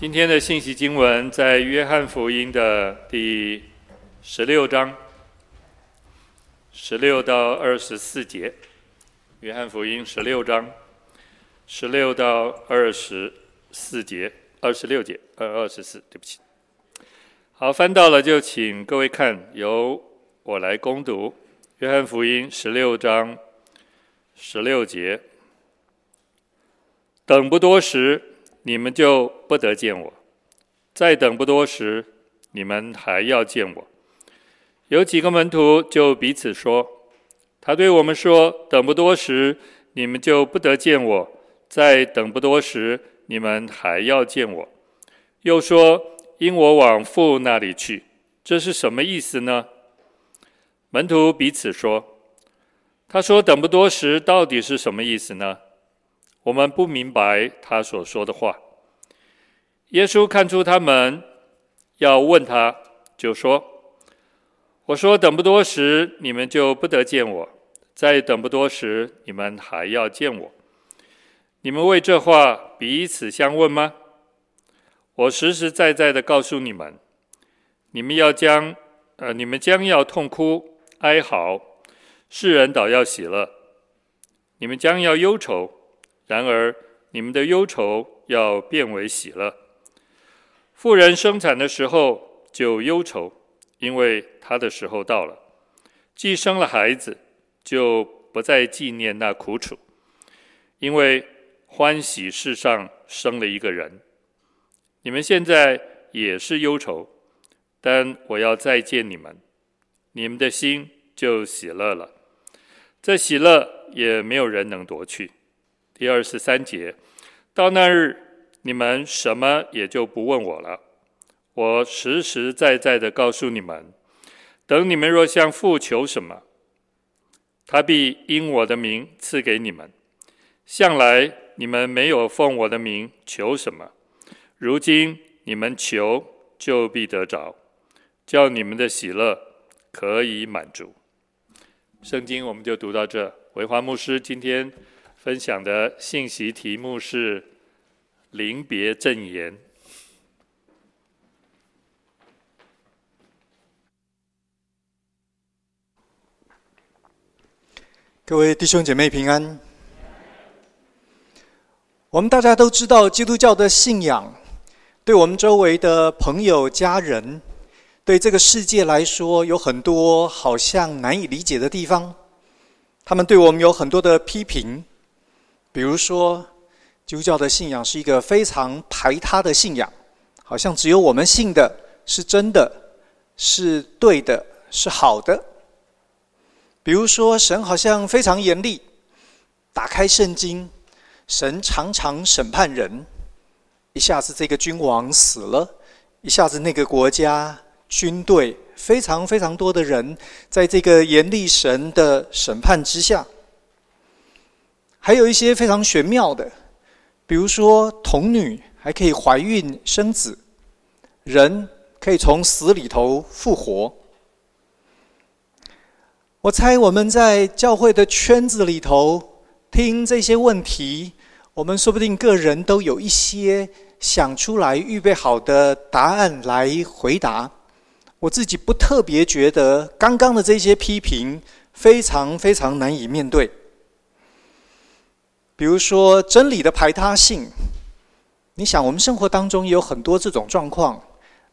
今天的信息经文在约翰福音的第十六章十六到二十四节。约翰福音十六章十六到二十四节，二十六节，二二十四，对不起。好，翻到了就请各位看，由我来攻读约翰福音十六章十六节。等不多时。你们就不得见我，再等不多时，你们还要见我。有几个门徒就彼此说：“他对我们说，等不多时，你们就不得见我；再等不多时，你们还要见我。”又说：“因我往父那里去。”这是什么意思呢？门徒彼此说：“他说等不多时，到底是什么意思呢？”我们不明白他所说的话。耶稣看出他们要问他，就说：“我说等不多时，你们就不得见我；再等不多时，你们还要见我。你们为这话彼此相问吗？我实实在在的告诉你们，你们要将呃，你们将要痛哭哀嚎，世人倒要喜乐；你们将要忧愁。”然而，你们的忧愁要变为喜乐。妇人生产的时候就忧愁，因为她的时候到了；既生了孩子，就不再纪念那苦楚，因为欢喜世上生了一个人。你们现在也是忧愁，但我要再见你们，你们的心就喜乐了。这喜乐也没有人能夺去。第二十三节，到那日，你们什么也就不问我了。我实实在在的告诉你们，等你们若向父求什么，他必因我的名赐给你们。向来你们没有奉我的名求什么，如今你们求就必得着，叫你们的喜乐可以满足。圣经我们就读到这。维华牧师今天。分享的信息题目是“临别赠言”。各位弟兄姐妹平安。我们大家都知道，基督教的信仰对我们周围的朋友、家人，对这个世界来说，有很多好像难以理解的地方。他们对我们有很多的批评。比如说，基督教的信仰是一个非常排他的信仰，好像只有我们信的是真的，是对的，是好的。比如说，神好像非常严厉，打开圣经，神常常审判人，一下子这个君王死了，一下子那个国家军队非常非常多的人，在这个严厉神的审判之下。还有一些非常玄妙的，比如说童女还可以怀孕生子，人可以从死里头复活。我猜我们在教会的圈子里头听这些问题，我们说不定个人都有一些想出来预备好的答案来回答。我自己不特别觉得刚刚的这些批评非常非常难以面对。比如说真理的排他性，你想我们生活当中也有很多这种状况。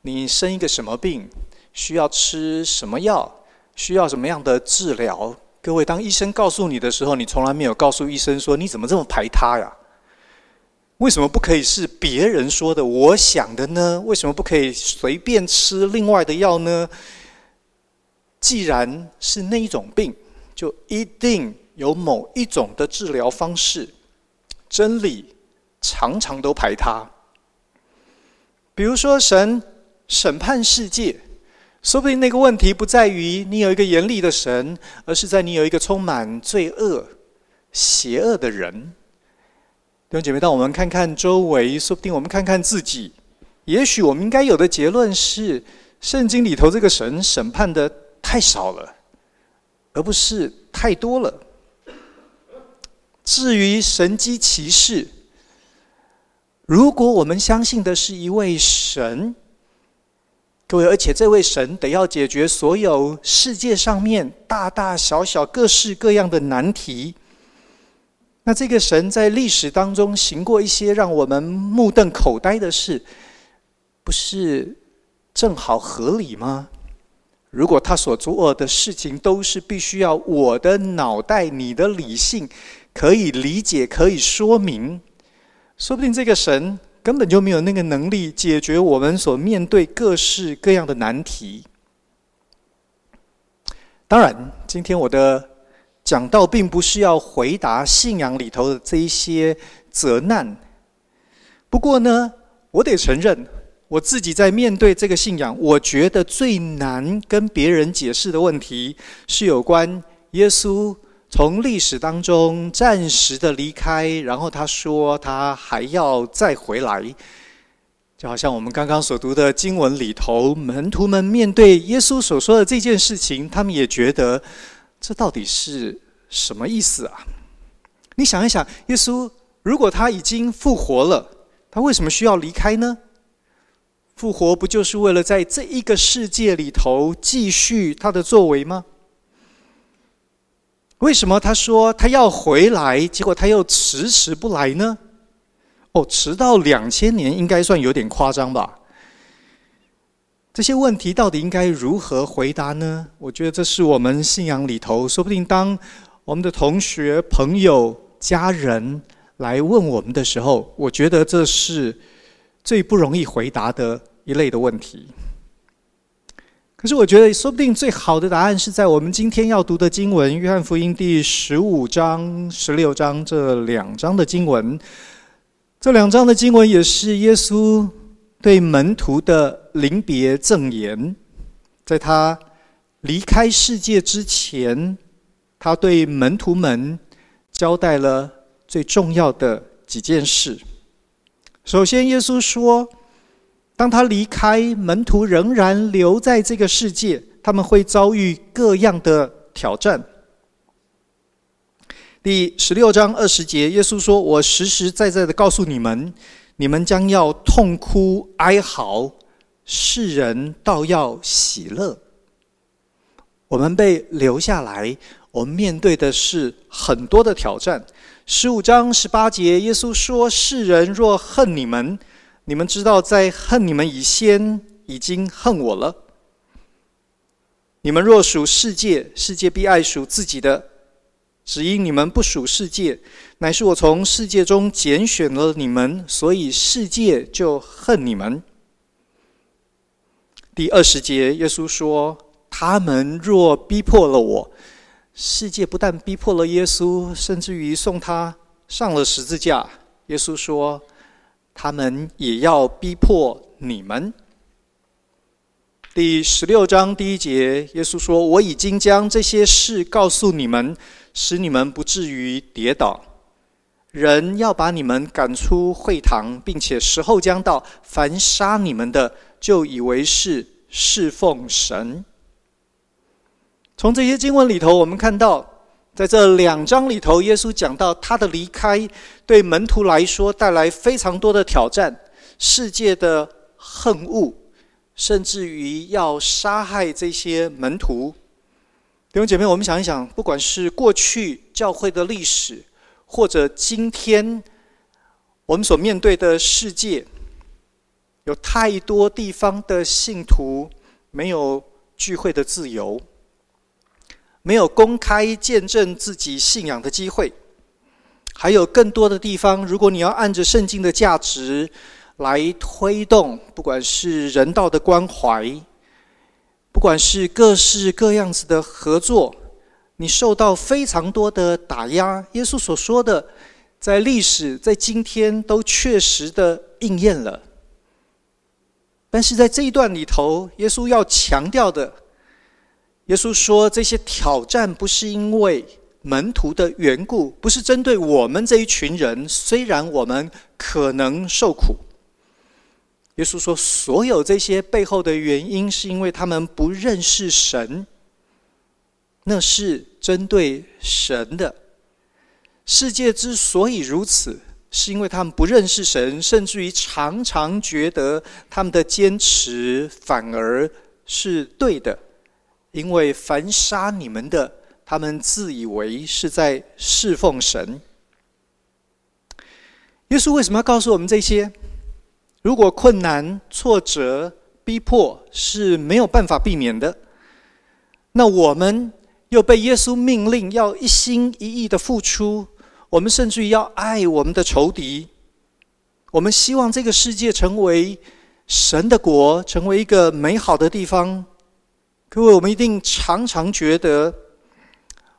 你生一个什么病，需要吃什么药，需要什么样的治疗？各位，当医生告诉你的时候，你从来没有告诉医生说你怎么这么排他呀？为什么不可以是别人说的我想的呢？为什么不可以随便吃另外的药呢？既然是那一种病，就一定有某一种的治疗方式。真理常常都排他，比如说神审判世界，说不定那个问题不在于你有一个严厉的神，而是在你有一个充满罪恶、邪恶的人。弟兄姐妹，当我们看看周围，说不定我们看看自己，也许我们应该有的结论是：圣经里头这个神审判的太少了，而不是太多了。至于神迹奇事，如果我们相信的是一位神，各位，而且这位神得要解决所有世界上面大大小小、各式各样的难题，那这个神在历史当中行过一些让我们目瞪口呆的事，不是正好合理吗？如果他所做的事情都是必须要我的脑袋、你的理性可以理解、可以说明，说不定这个神根本就没有那个能力解决我们所面对各式各样的难题。当然，今天我的讲道并不是要回答信仰里头的这一些责难。不过呢，我得承认，我自己在面对这个信仰，我觉得最难跟别人解释的问题，是有关耶稣。从历史当中暂时的离开，然后他说他还要再回来，就好像我们刚刚所读的经文里头，门徒们面对耶稣所说的这件事情，他们也觉得这到底是什么意思啊？你想一想，耶稣如果他已经复活了，他为什么需要离开呢？复活不就是为了在这一个世界里头继续他的作为吗？为什么他说他要回来，结果他又迟迟不来呢？哦，迟到两千年应该算有点夸张吧？这些问题到底应该如何回答呢？我觉得这是我们信仰里头，说不定当我们的同学、朋友、家人来问我们的时候，我觉得这是最不容易回答的一类的问题。可是我觉得，说不定最好的答案是在我们今天要读的经文《约翰福音》第十五章、十六章这两章的经文。这两章的经文也是耶稣对门徒的临别赠言。在他离开世界之前，他对门徒们交代了最重要的几件事。首先，耶稣说。当他离开，门徒仍然留在这个世界，他们会遭遇各样的挑战。第十六章二十节，耶稣说：“我实实在在的告诉你们，你们将要痛哭哀嚎，世人倒要喜乐。”我们被留下来，我们面对的是很多的挑战。十五章十八节，耶稣说：“世人若恨你们。”你们知道，在恨你们以先，已经恨我了。你们若属世界，世界必爱属自己的；只因你们不属世界，乃是我从世界中拣选了你们，所以世界就恨你们。第二十节，耶稣说：“他们若逼迫了我，世界不但逼迫了耶稣，甚至于送他上了十字架。”耶稣说。他们也要逼迫你们。第十六章第一节，耶稣说：“我已经将这些事告诉你们，使你们不至于跌倒。人要把你们赶出会堂，并且时候将到，凡杀你们的，就以为是侍奉神。”从这些经文里头，我们看到。在这两章里头，耶稣讲到他的离开对门徒来说带来非常多的挑战，世界的恨恶，甚至于要杀害这些门徒。弟兄姐妹，我们想一想，不管是过去教会的历史，或者今天我们所面对的世界，有太多地方的信徒没有聚会的自由。没有公开见证自己信仰的机会，还有更多的地方，如果你要按着圣经的价值来推动，不管是人道的关怀，不管是各式各样子的合作，你受到非常多的打压。耶稣所说的，在历史，在今天都确实的应验了。但是在这一段里头，耶稣要强调的。耶稣说：“这些挑战不是因为门徒的缘故，不是针对我们这一群人。虽然我们可能受苦，耶稣说，所有这些背后的原因，是因为他们不认识神。那是针对神的。世界之所以如此，是因为他们不认识神，甚至于常常觉得他们的坚持反而是对的。因为凡杀你们的，他们自以为是在侍奉神。耶稣为什么要告诉我们这些？如果困难、挫折、逼迫是没有办法避免的，那我们又被耶稣命令要一心一意的付出。我们甚至于要爱我们的仇敌，我们希望这个世界成为神的国，成为一个美好的地方。各位，我们一定常常觉得，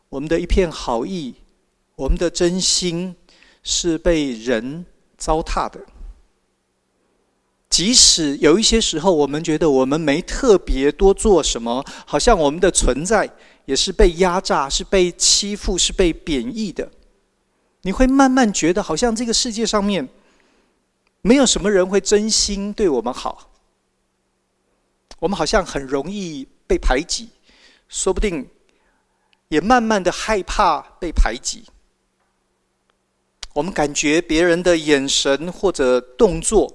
我们的一片好意，我们的真心，是被人糟蹋的。即使有一些时候，我们觉得我们没特别多做什么，好像我们的存在也是被压榨、是被欺负、是被贬义的。你会慢慢觉得，好像这个世界上面没有什么人会真心对我们好。我们好像很容易被排挤，说不定也慢慢的害怕被排挤。我们感觉别人的眼神或者动作，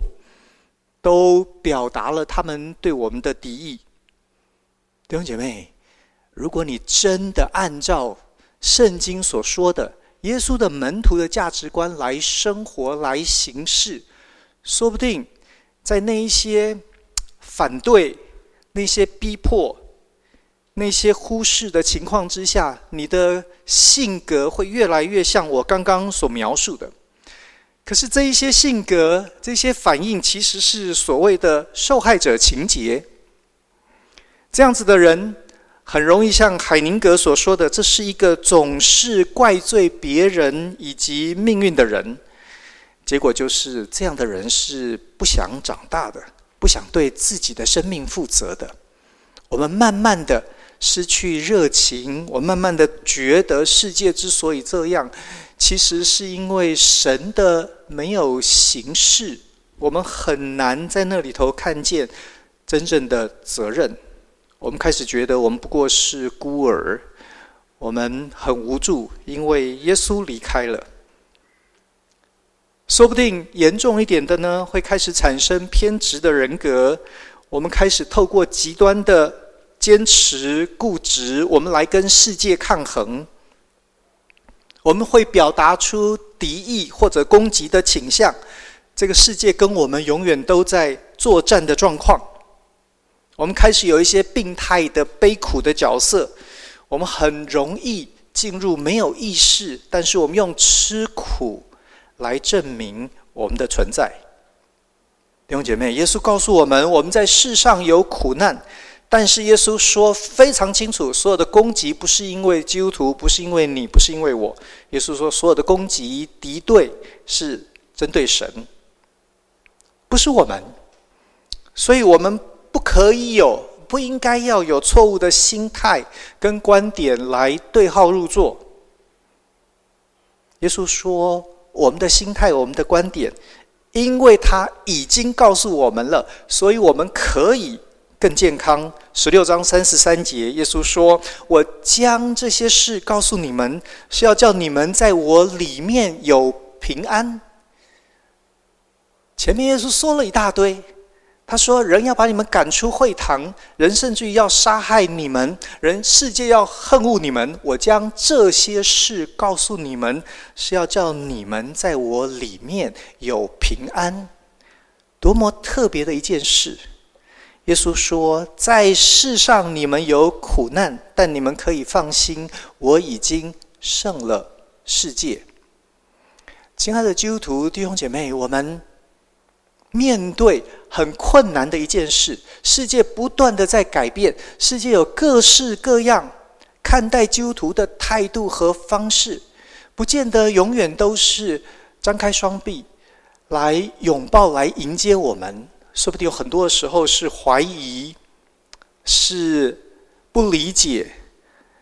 都表达了他们对我们的敌意。弟兄姐妹，如果你真的按照圣经所说的，耶稣的门徒的价值观来生活、来行事，说不定在那一些反对、那些逼迫、那些忽视的情况之下，你的性格会越来越像我刚刚所描述的。可是这一些性格、这些反应，其实是所谓的受害者情节。这样子的人。很容易像海宁格所说的，这是一个总是怪罪别人以及命运的人。结果就是这样的人是不想长大的，不想对自己的生命负责的。我们慢慢的失去热情，我慢慢的觉得世界之所以这样，其实是因为神的没有行事。我们很难在那里头看见真正的责任。我们开始觉得我们不过是孤儿，我们很无助，因为耶稣离开了。说不定严重一点的呢，会开始产生偏执的人格。我们开始透过极端的坚持、固执，我们来跟世界抗衡。我们会表达出敌意或者攻击的倾向。这个世界跟我们永远都在作战的状况。我们开始有一些病态的悲苦的角色，我们很容易进入没有意识，但是我们用吃苦来证明我们的存在。弟兄姐妹，耶稣告诉我们，我们在世上有苦难，但是耶稣说非常清楚，所有的攻击不是因为基督徒，不是因为你，不是因为我。耶稣说，所有的攻击敌对是针对神，不是我们，所以我们。不可以有，不应该要有错误的心态跟观点来对号入座。耶稣说：“我们的心态，我们的观点，因为他已经告诉我们了，所以我们可以更健康。”十六章三十三节，耶稣说：“我将这些事告诉你们，是要叫你们在我里面有平安。”前面耶稣说了一大堆。他说：“人要把你们赶出会堂，人甚至于要杀害你们，人世界要恨恶你们。我将这些事告诉你们，是要叫你们在我里面有平安。多么特别的一件事！耶稣说，在世上你们有苦难，但你们可以放心，我已经胜了世界。亲爱的基督徒弟兄姐妹，我们。”面对很困难的一件事，世界不断的在改变，世界有各式各样看待基督徒的态度和方式，不见得永远都是张开双臂来拥抱、来迎接我们。说不定有很多的时候是怀疑，是不理解，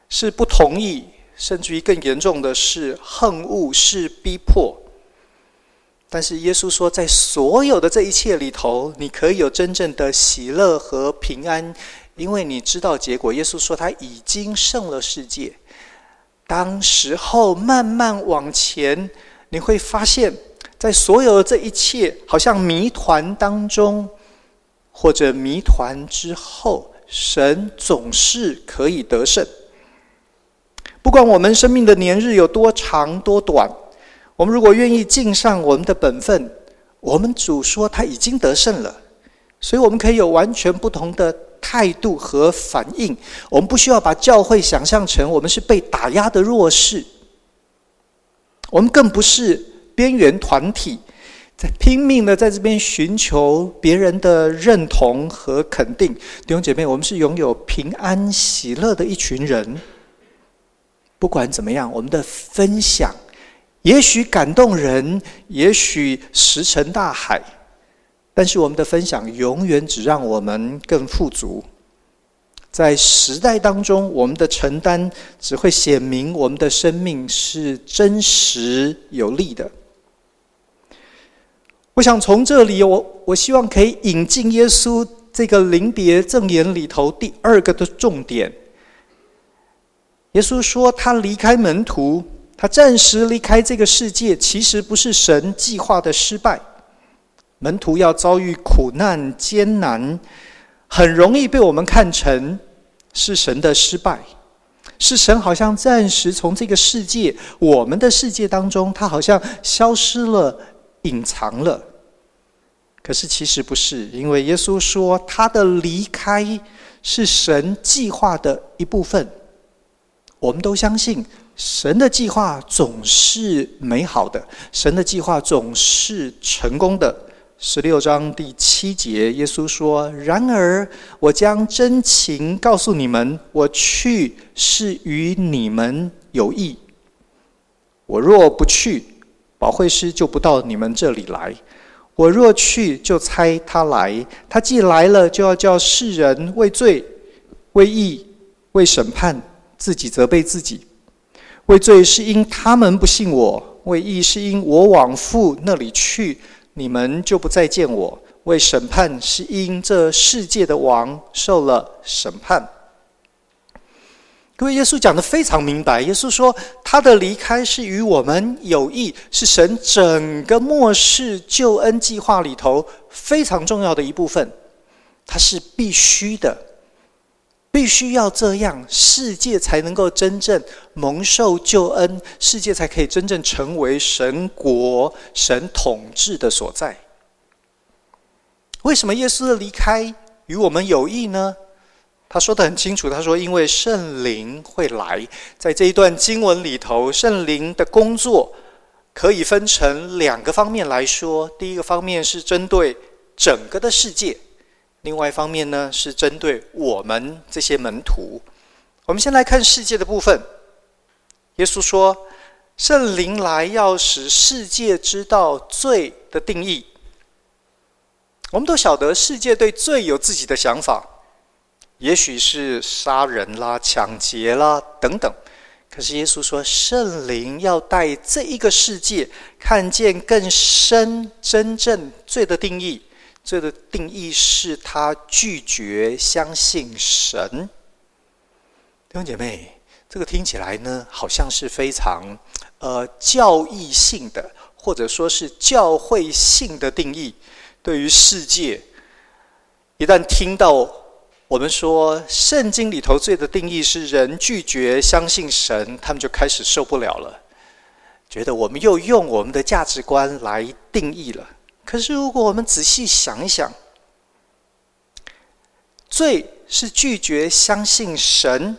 是不同意，甚至于更严重的是恨恶、是逼迫。但是耶稣说，在所有的这一切里头，你可以有真正的喜乐和平安，因为你知道结果。耶稣说他已经胜了世界。当时候慢慢往前，你会发现，在所有这一切好像谜团当中，或者谜团之后，神总是可以得胜。不管我们生命的年日有多长多短，我们如果愿意尽上我们的本分，我们主说他已经得胜了，所以我们可以有完全不同的态度和反应。我们不需要把教会想象成我们是被打压的弱势，我们更不是。边缘团体在拼命的在这边寻求别人的认同和肯定，弟兄姐妹，我们是拥有平安喜乐的一群人。不管怎么样，我们的分享也许感动人，也许石沉大海，但是我们的分享永远只让我们更富足。在时代当中，我们的承担只会显明我们的生命是真实有力的。我想从这里，我我希望可以引进耶稣这个临别赠言里头第二个的重点。耶稣说，他离开门徒，他暂时离开这个世界，其实不是神计划的失败。门徒要遭遇苦难艰难，很容易被我们看成是神的失败，是神好像暂时从这个世界，我们的世界当中，他好像消失了。隐藏了，可是其实不是，因为耶稣说他的离开是神计划的一部分。我们都相信神的计划总是美好的，神的计划总是成功的。十六章第七节，耶稣说：“然而我将真情告诉你们，我去是与你们有益。我若不去。”保惠师就不到你们这里来，我若去，就猜他来。他既来了，就要叫世人为罪、为义、为审判，自己责备自己。为罪是因他们不信我；为义是因我往父那里去，你们就不再见我；为审判是因这世界的王受了审判。因为耶稣讲得非常明白，耶稣说他的离开是与我们有益，是神整个末世救恩计划里头非常重要的一部分，它是必须的，必须要这样，世界才能够真正蒙受救恩，世界才可以真正成为神国、神统治的所在。为什么耶稣的离开与我们有益呢？他说的很清楚，他说：“因为圣灵会来，在这一段经文里头，圣灵的工作可以分成两个方面来说。第一个方面是针对整个的世界，另外一方面呢是针对我们这些门徒。我们先来看世界的部分。耶稣说，圣灵来要使世界知道罪的定义。我们都晓得，世界对罪有自己的想法。”也许是杀人啦、抢劫啦等等，可是耶稣说，圣灵要带这一个世界看见更深、真正罪的定义。罪的定义是他拒绝相信神。弟兄姐妹，这个听起来呢，好像是非常呃教义性的，或者说是教会性的定义。对于世界，一旦听到。我们说，圣经里头罪的定义是人拒绝相信神，他们就开始受不了了，觉得我们又用我们的价值观来定义了。可是，如果我们仔细想一想，罪是拒绝相信神，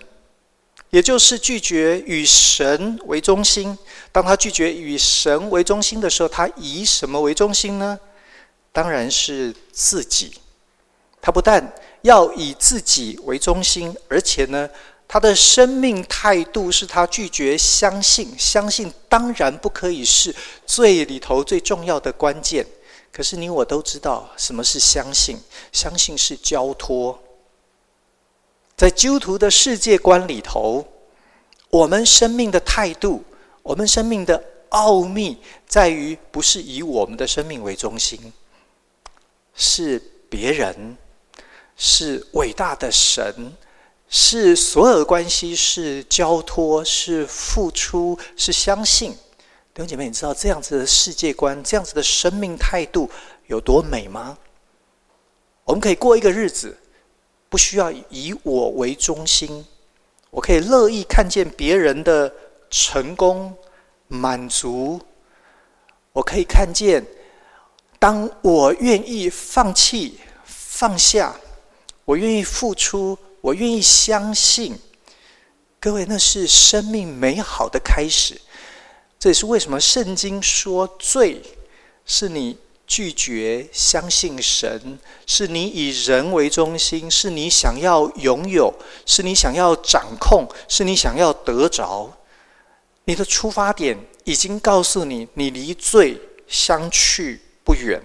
也就是拒绝以神为中心。当他拒绝以神为中心的时候，他以什么为中心呢？当然是自己。他不但要以自己为中心，而且呢，他的生命态度是他拒绝相信。相信当然不可以是最里头最重要的关键。可是你我都知道什么是相信，相信是交托。在基督徒的世界观里头，我们生命的态度，我们生命的奥秘，在于不是以我们的生命为中心，是别人。是伟大的神，是所有的关系，是交托，是付出，是相信。弟兄姐妹，你知道这样子的世界观、这样子的生命态度有多美吗？我们可以过一个日子，不需要以我为中心，我可以乐意看见别人的成功、满足。我可以看见，当我愿意放弃、放下，我愿意付出，我愿意相信。各位，那是生命美好的开始。这也是为什么圣经说罪是你拒绝相信神，是你以人为中心，是你想要拥有，是你想要掌控，是你想要得着。你的出发点已经告诉你，你离罪相去不远。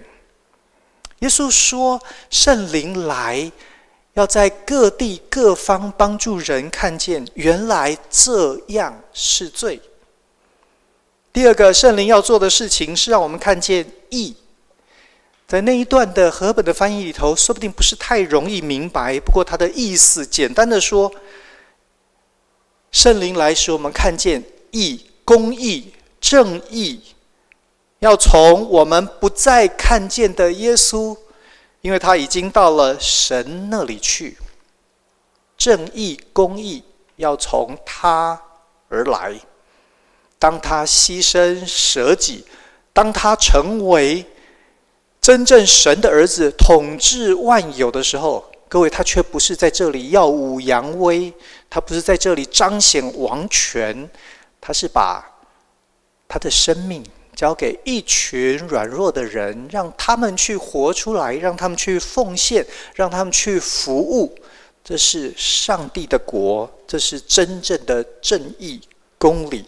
耶稣说：“圣灵来，要在各地各方帮助人看见，原来这样是罪。”第二个，圣灵要做的事情是让我们看见义。在那一段的和本的翻译里头，说不定不是太容易明白，不过它的意思，简单的说，圣灵来使我们看见。义、公义、正义，要从我们不再看见的耶稣，因为他已经到了神那里去。正义、公义要从他而来。当他牺牲舍己，当他成为真正神的儿子，统治万有的时候，各位，他却不是在这里耀武扬威，他不是在这里彰显王权。他是把他的生命交给一群软弱的人，让他们去活出来，让他们去奉献，让他们去服务。这是上帝的国，这是真正的正义公理。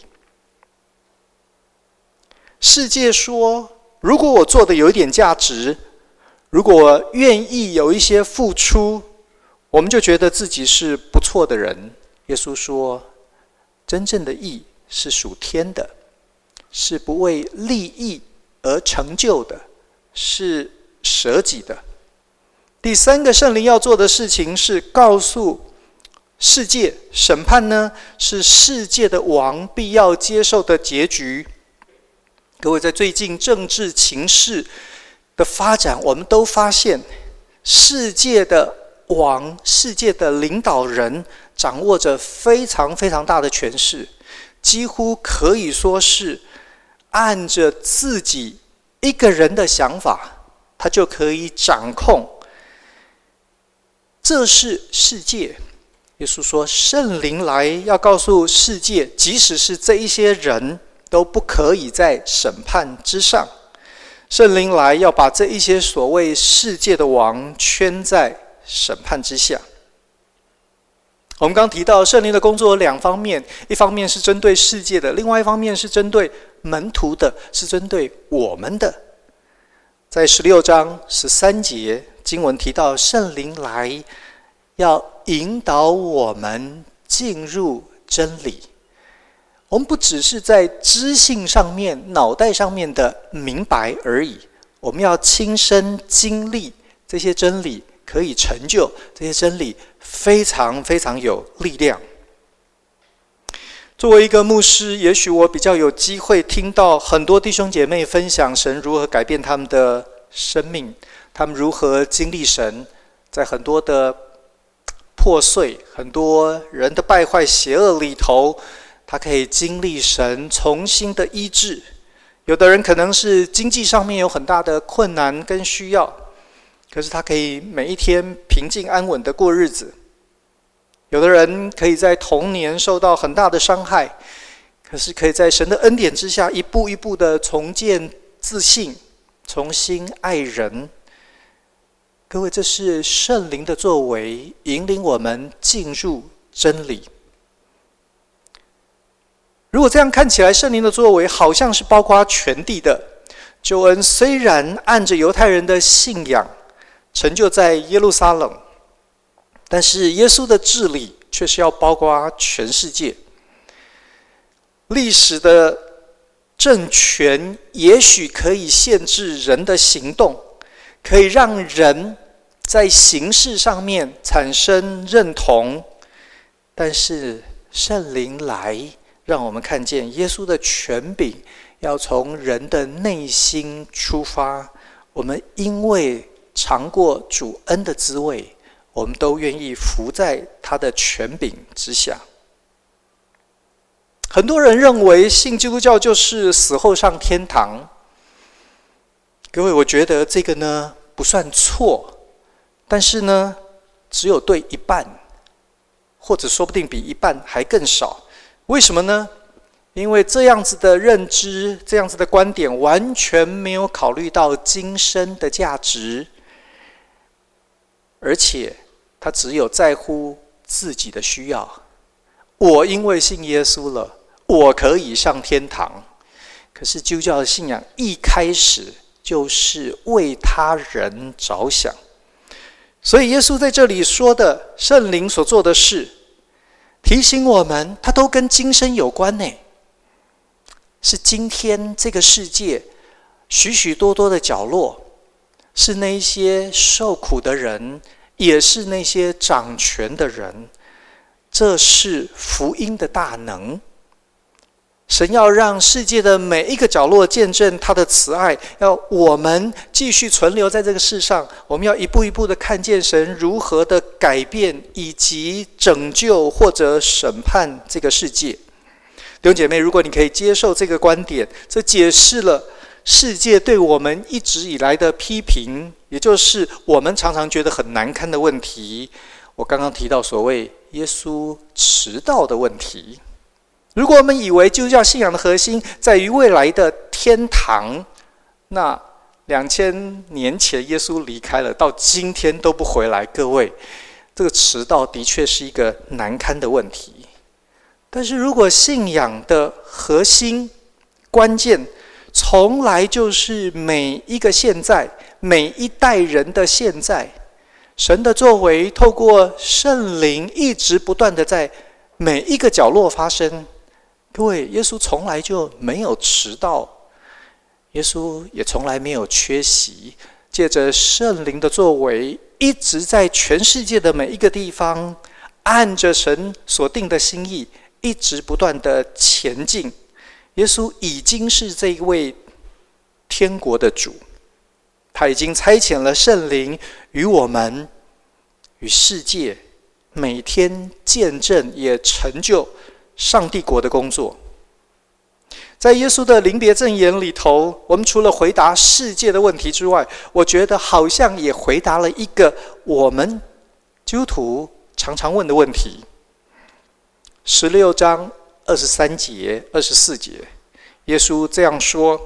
世界说，如果我做的有一点价值，如果愿意有一些付出，我们就觉得自己是不错的人。耶稣说，真正的义。是属天的，是不为利益而成就的，是舍己的。第三个圣灵要做的事情是告诉世界，审判呢，是世界的王必要接受的结局。各位，在最近政治情势的发展，我们都发现世界的王、世界的领导人掌握着非常非常大的权势。几乎可以说是按着自己一个人的想法，他就可以掌控。这是世界。耶稣说：“圣灵来要告诉世界，即使是这一些人都不可以在审判之上。圣灵来要把这一些所谓世界的王圈在审判之下。”我们刚提到圣灵的工作有两方面，一方面是针对世界的，另外一方面是针对门徒的，是针对我们的。在十六章十三节经文提到，圣灵来要引导我们进入真理。我们不只是在知性上面、脑袋上面的明白而已，我们要亲身经历这些真理。可以成就这些真理，非常非常有力量。作为一个牧师，也许我比较有机会听到很多弟兄姐妹分享神如何改变他们的生命，他们如何经历神，在很多的破碎、很多人的败坏、邪恶里头，他可以经历神重新的医治。有的人可能是经济上面有很大的困难跟需要。可是他可以每一天平静安稳的过日子。有的人可以在童年受到很大的伤害，可是可以在神的恩典之下一步一步的重建自信，重新爱人。各位，这是圣灵的作为，引领我们进入真理。如果这样看起来，圣灵的作为好像是包括全地的救恩，虽然按着犹太人的信仰。成就在耶路撒冷，但是耶稣的治理却是要包括全世界。历史的政权也许可以限制人的行动，可以让人在形式上面产生认同，但是圣灵来，让我们看见耶稣的权柄要从人的内心出发。我们因为尝过主恩的滋味，我们都愿意服在他的权柄之下。很多人认为信基督教就是死后上天堂。各位，我觉得这个呢不算错，但是呢，只有对一半，或者说不定比一半还更少。为什么呢？因为这样子的认知，这样子的观点，完全没有考虑到今生的价值，而且他只有在乎自己的需要。我因为信耶稣了，我可以上天堂。可是基督教的信仰一开始就是为他人着想，所以耶稣在这里说的圣灵所做的事，提醒我们，他都跟今生有关呢。是今天这个世界许许多多的角落，是那些受苦的人，也是那些掌权的人。这是福音的大能。神要让世界的每一个角落见证他的慈爱，要我们继续存留在这个世上。我们要一步一步的看见神如何的改变，以及拯救或者审判这个世界。弟兄姐妹，如果你可以接受这个观点，这解释了世界对我们一直以来的批评，也就是我们常常觉得很难堪的问题。我刚刚提到所谓耶稣迟到的问题。如果我们以为基督教信仰的核心在于未来的天堂，那两千年前耶稣离开了，到今天都不回来，各位，这个迟到的确是一个难堪的问题。但是如果信仰的核心关键从来就是每一个现在，每一代人的现在，神的作为透过圣灵一直不断的在每一个角落发生。各位，耶稣从来就没有迟到，耶稣也从来没有缺席，借着圣灵的作为，一直在全世界的每一个地方，按着神所定的心意。一直不断的前进，耶稣已经是这一位天国的主，他已经差遣了圣灵与我们与世界每天见证也成就上帝国的工作。在耶稣的临别赠言里头，我们除了回答世界的问题之外，我觉得好像也回答了一个我们基督徒常常问的问题。十六章二十三节、二十四节，耶稣这样说：“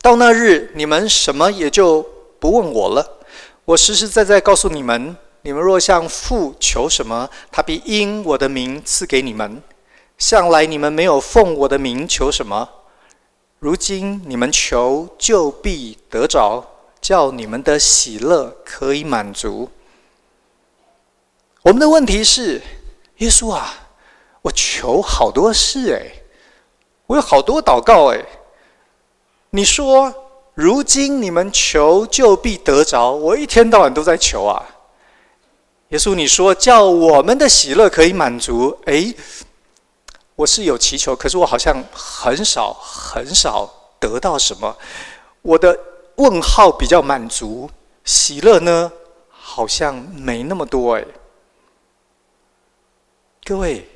到那日，你们什么也就不问我了。我实实在在告诉你们，你们若向父求什么，他必因我的名赐给你们。向来你们没有奉我的名求什么，如今你们求，就必得着，叫你们的喜乐可以满足。”我们的问题是，耶稣啊。我求好多事哎，我有好多祷告哎。你说，如今你们求就必得着，我一天到晚都在求啊。耶稣，你说叫我们的喜乐可以满足，哎，我是有祈求，可是我好像很少很少得到什么。我的问号比较满足，喜乐呢好像没那么多哎。各位。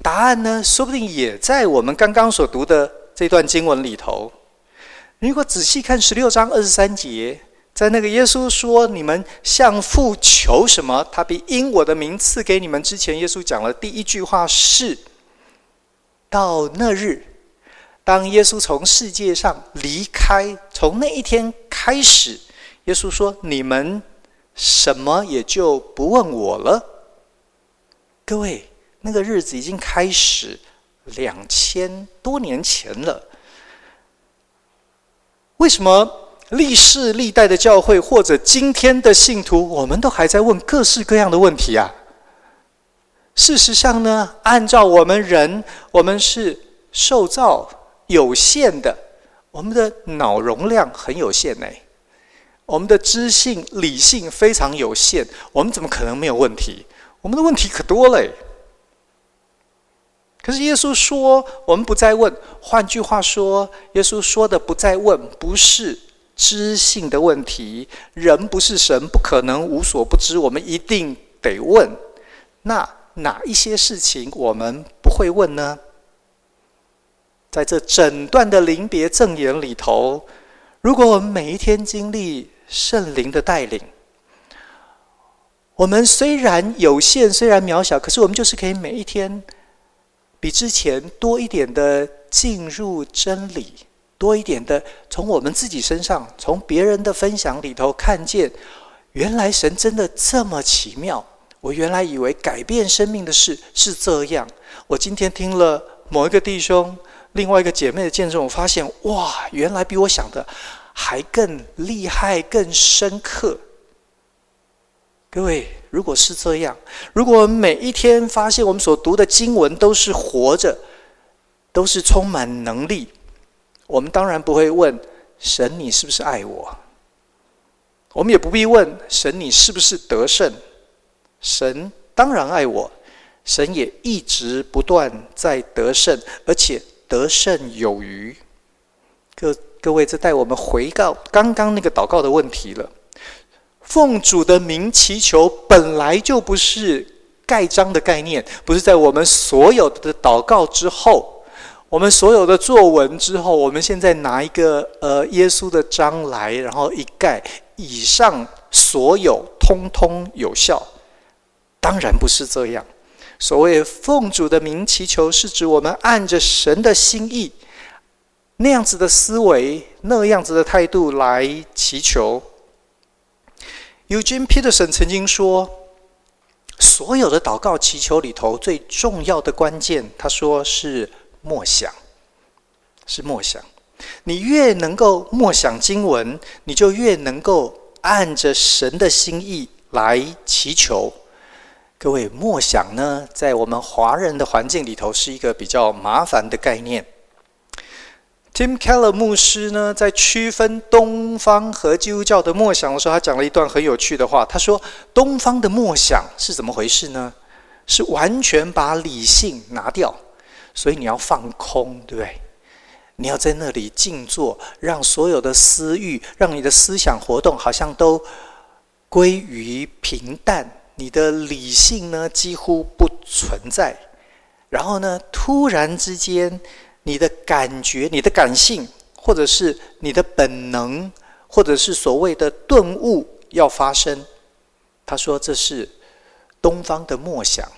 答案呢，说不定也在我们刚刚所读的这段经文里头。如果仔细看十六章二十三节，在那个耶稣说“你们向父求什么，他必因我的名赐给你们”之前，耶稣讲了第一句话是：“到那日，当耶稣从世界上离开，从那一天开始，耶稣说：‘你们什么也就不问我了。’”各位。那个日子已经开始两千多年前了。为什么历世历代的教会或者今天的信徒，我们都还在问各式各样的问题啊？事实上呢，按照我们人，我们是受造有限的，我们的脑容量很有限呢，我们的知性理性非常有限，我们怎么可能没有问题？我们的问题可多了。可是耶稣说，我们不再问。换句话说，耶稣说的“不再问”，不是知性的问题。人不是神，不可能无所不知。我们一定得问。那哪一些事情我们不会问呢？在这整段的临别赠言里头，如果我们每一天经历圣灵的带领，我们虽然有限，虽然渺小，可是我们就是可以每一天。比之前多一点的进入真理，多一点的从我们自己身上，从别人的分享里头看见，原来神真的这么奇妙。我原来以为改变生命的事是这样。我今天听了某一个弟兄、另外一个姐妹的见证，我发现哇，原来比我想的还更厉害、更深刻。各位，如果是这样，如果我们每一天发现我们所读的经文都是活着，都是充满能力，我们当然不会问神，你是不是爱我？我们也不必问神，你是不是得胜？神当然爱我，神也一直不断在得胜，而且得胜有余。各各位，这带我们回到刚刚那个祷告的问题了。奉主的名祈求，本来就不是盖章的概念，不是在我们所有的祷告之后，我们所有的作文之后，我们现在拿一个呃耶稣的章来，然后一盖，以上所有通通有效。当然不是这样。所谓奉主的名祈求，是指我们按着神的心意，那样子的思维，那样子的态度来祈求。Eugene Peterson 曾经说：“所有的祷告祈求里头，最重要的关键，他说是默想，是默想。你越能够默想经文，你就越能够按着神的心意来祈求。各位，默想呢，在我们华人的环境里头，是一个比较麻烦的概念。” Tim Keller 牧师呢，在区分东方和基督教的默想的时候，他讲了一段很有趣的话。他说：“东方的默想是怎么回事呢？是完全把理性拿掉，所以你要放空，对不对？你要在那里静坐，让所有的私欲，让你的思想活动好像都归于平淡，你的理性呢几乎不存在。然后呢，突然之间。”你的感觉、你的感性，或者是你的本能，或者是所谓的顿悟要发生。他说这是东方的默想，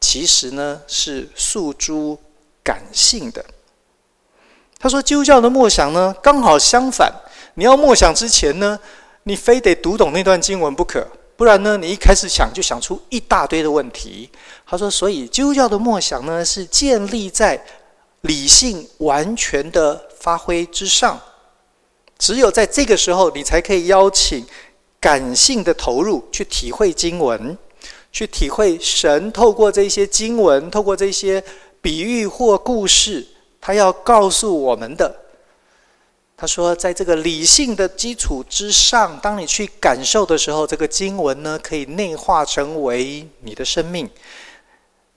其实呢是诉诸感性的。他说基督教的默想呢刚好相反，你要默想之前呢，你非得读懂那段经文不可，不然呢你一开始想就想出一大堆的问题。他说，所以基督教的默想呢是建立在。理性完全的发挥之上，只有在这个时候，你才可以邀请感性的投入，去体会经文，去体会神透过这些经文，透过这些比喻或故事，他要告诉我们的。他说，在这个理性的基础之上，当你去感受的时候，这个经文呢，可以内化成为你的生命。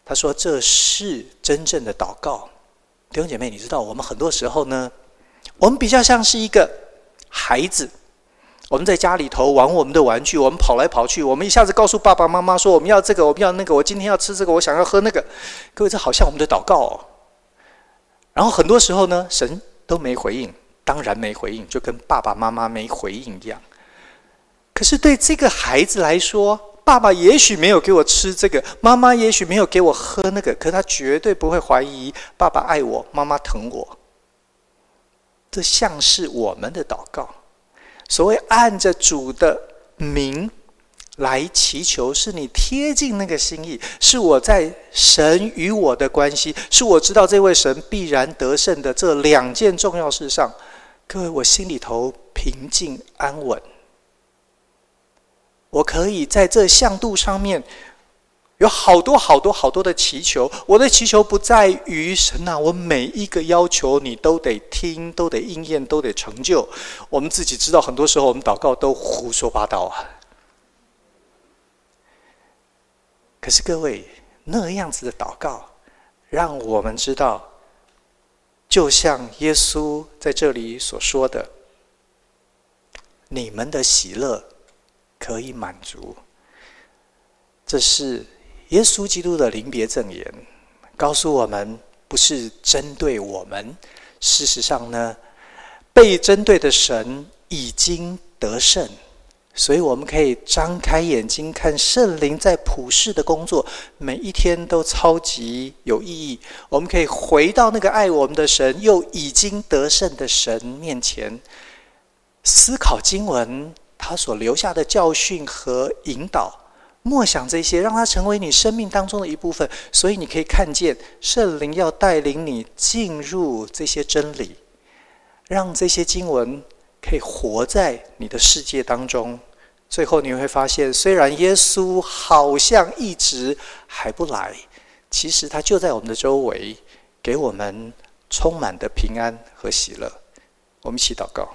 他说，这是真正的祷告。弟兄姐妹，你知道我们很多时候呢，我们比较像是一个孩子，我们在家里头玩我们的玩具，我们跑来跑去，我们一下子告诉爸爸妈妈说我们要这个，我们要那个，我今天要吃这个，我想要喝那个。各位，这好像我们的祷告哦。然后很多时候呢，神都没回应，当然没回应，就跟爸爸妈妈没回应一样。可是对这个孩子来说，爸爸也许没有给我吃这个，妈妈也许没有给我喝那个，可他绝对不会怀疑爸爸爱我，妈妈疼我。这像是我们的祷告，所谓按着主的名来祈求，是你贴近那个心意，是我在神与我的关系，是我知道这位神必然得胜的这两件重要事上，各位，我心里头平静安稳。我可以在这向度上面有好多好多好多的祈求。我的祈求不在于神啊，我每一个要求你都得听，都得应验，都得成就。我们自己知道，很多时候我们祷告都胡说八道啊。可是各位，那样子的祷告，让我们知道，就像耶稣在这里所说的，你们的喜乐可以满足。这是耶稣基督的临别赠言，告诉我们，不是针对我们。事实上呢，被针对的神已经得胜。所以我们可以张开眼睛看圣灵在普世的工作，每一天都超级有意义。我们可以回到那个爱我们的神又已经得胜的神面前，思考经文他所留下的教训和引导，默想这些，让它成为你生命当中的一部分。所以你可以看见圣灵要带领你进入这些真理，让这些经文可以活在你的世界当中。最后你会发现，虽然耶稣好像一直还不来，其实他就在我们的周围，给我们充满的平安和喜乐。我们一起祷告。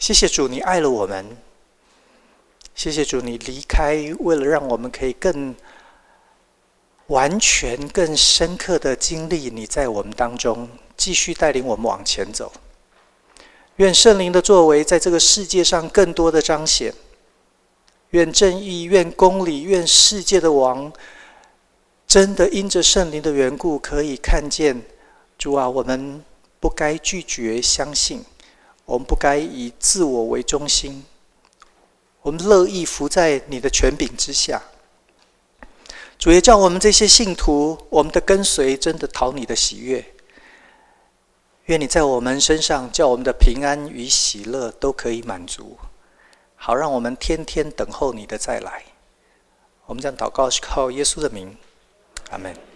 谢谢主，你爱了我们。谢谢主，你离开，为了让我们可以更完全、更深刻的经历你在我们当中，继续带领我们往前走。愿圣灵的作为在这个世界上更多的彰显。愿正义，愿公理，愿世界的王，真的因着圣灵的缘故，可以看见主啊，我们不该拒绝相信，我们不该以自我为中心，我们乐意服在你的权柄之下。主也叫我们这些信徒，我们的跟随真的讨你的喜悦。愿你在我们身上，叫我们的平安与喜乐都可以满足，好让我们天天等候你的再来。我们这样祷告是靠耶稣的名，阿门。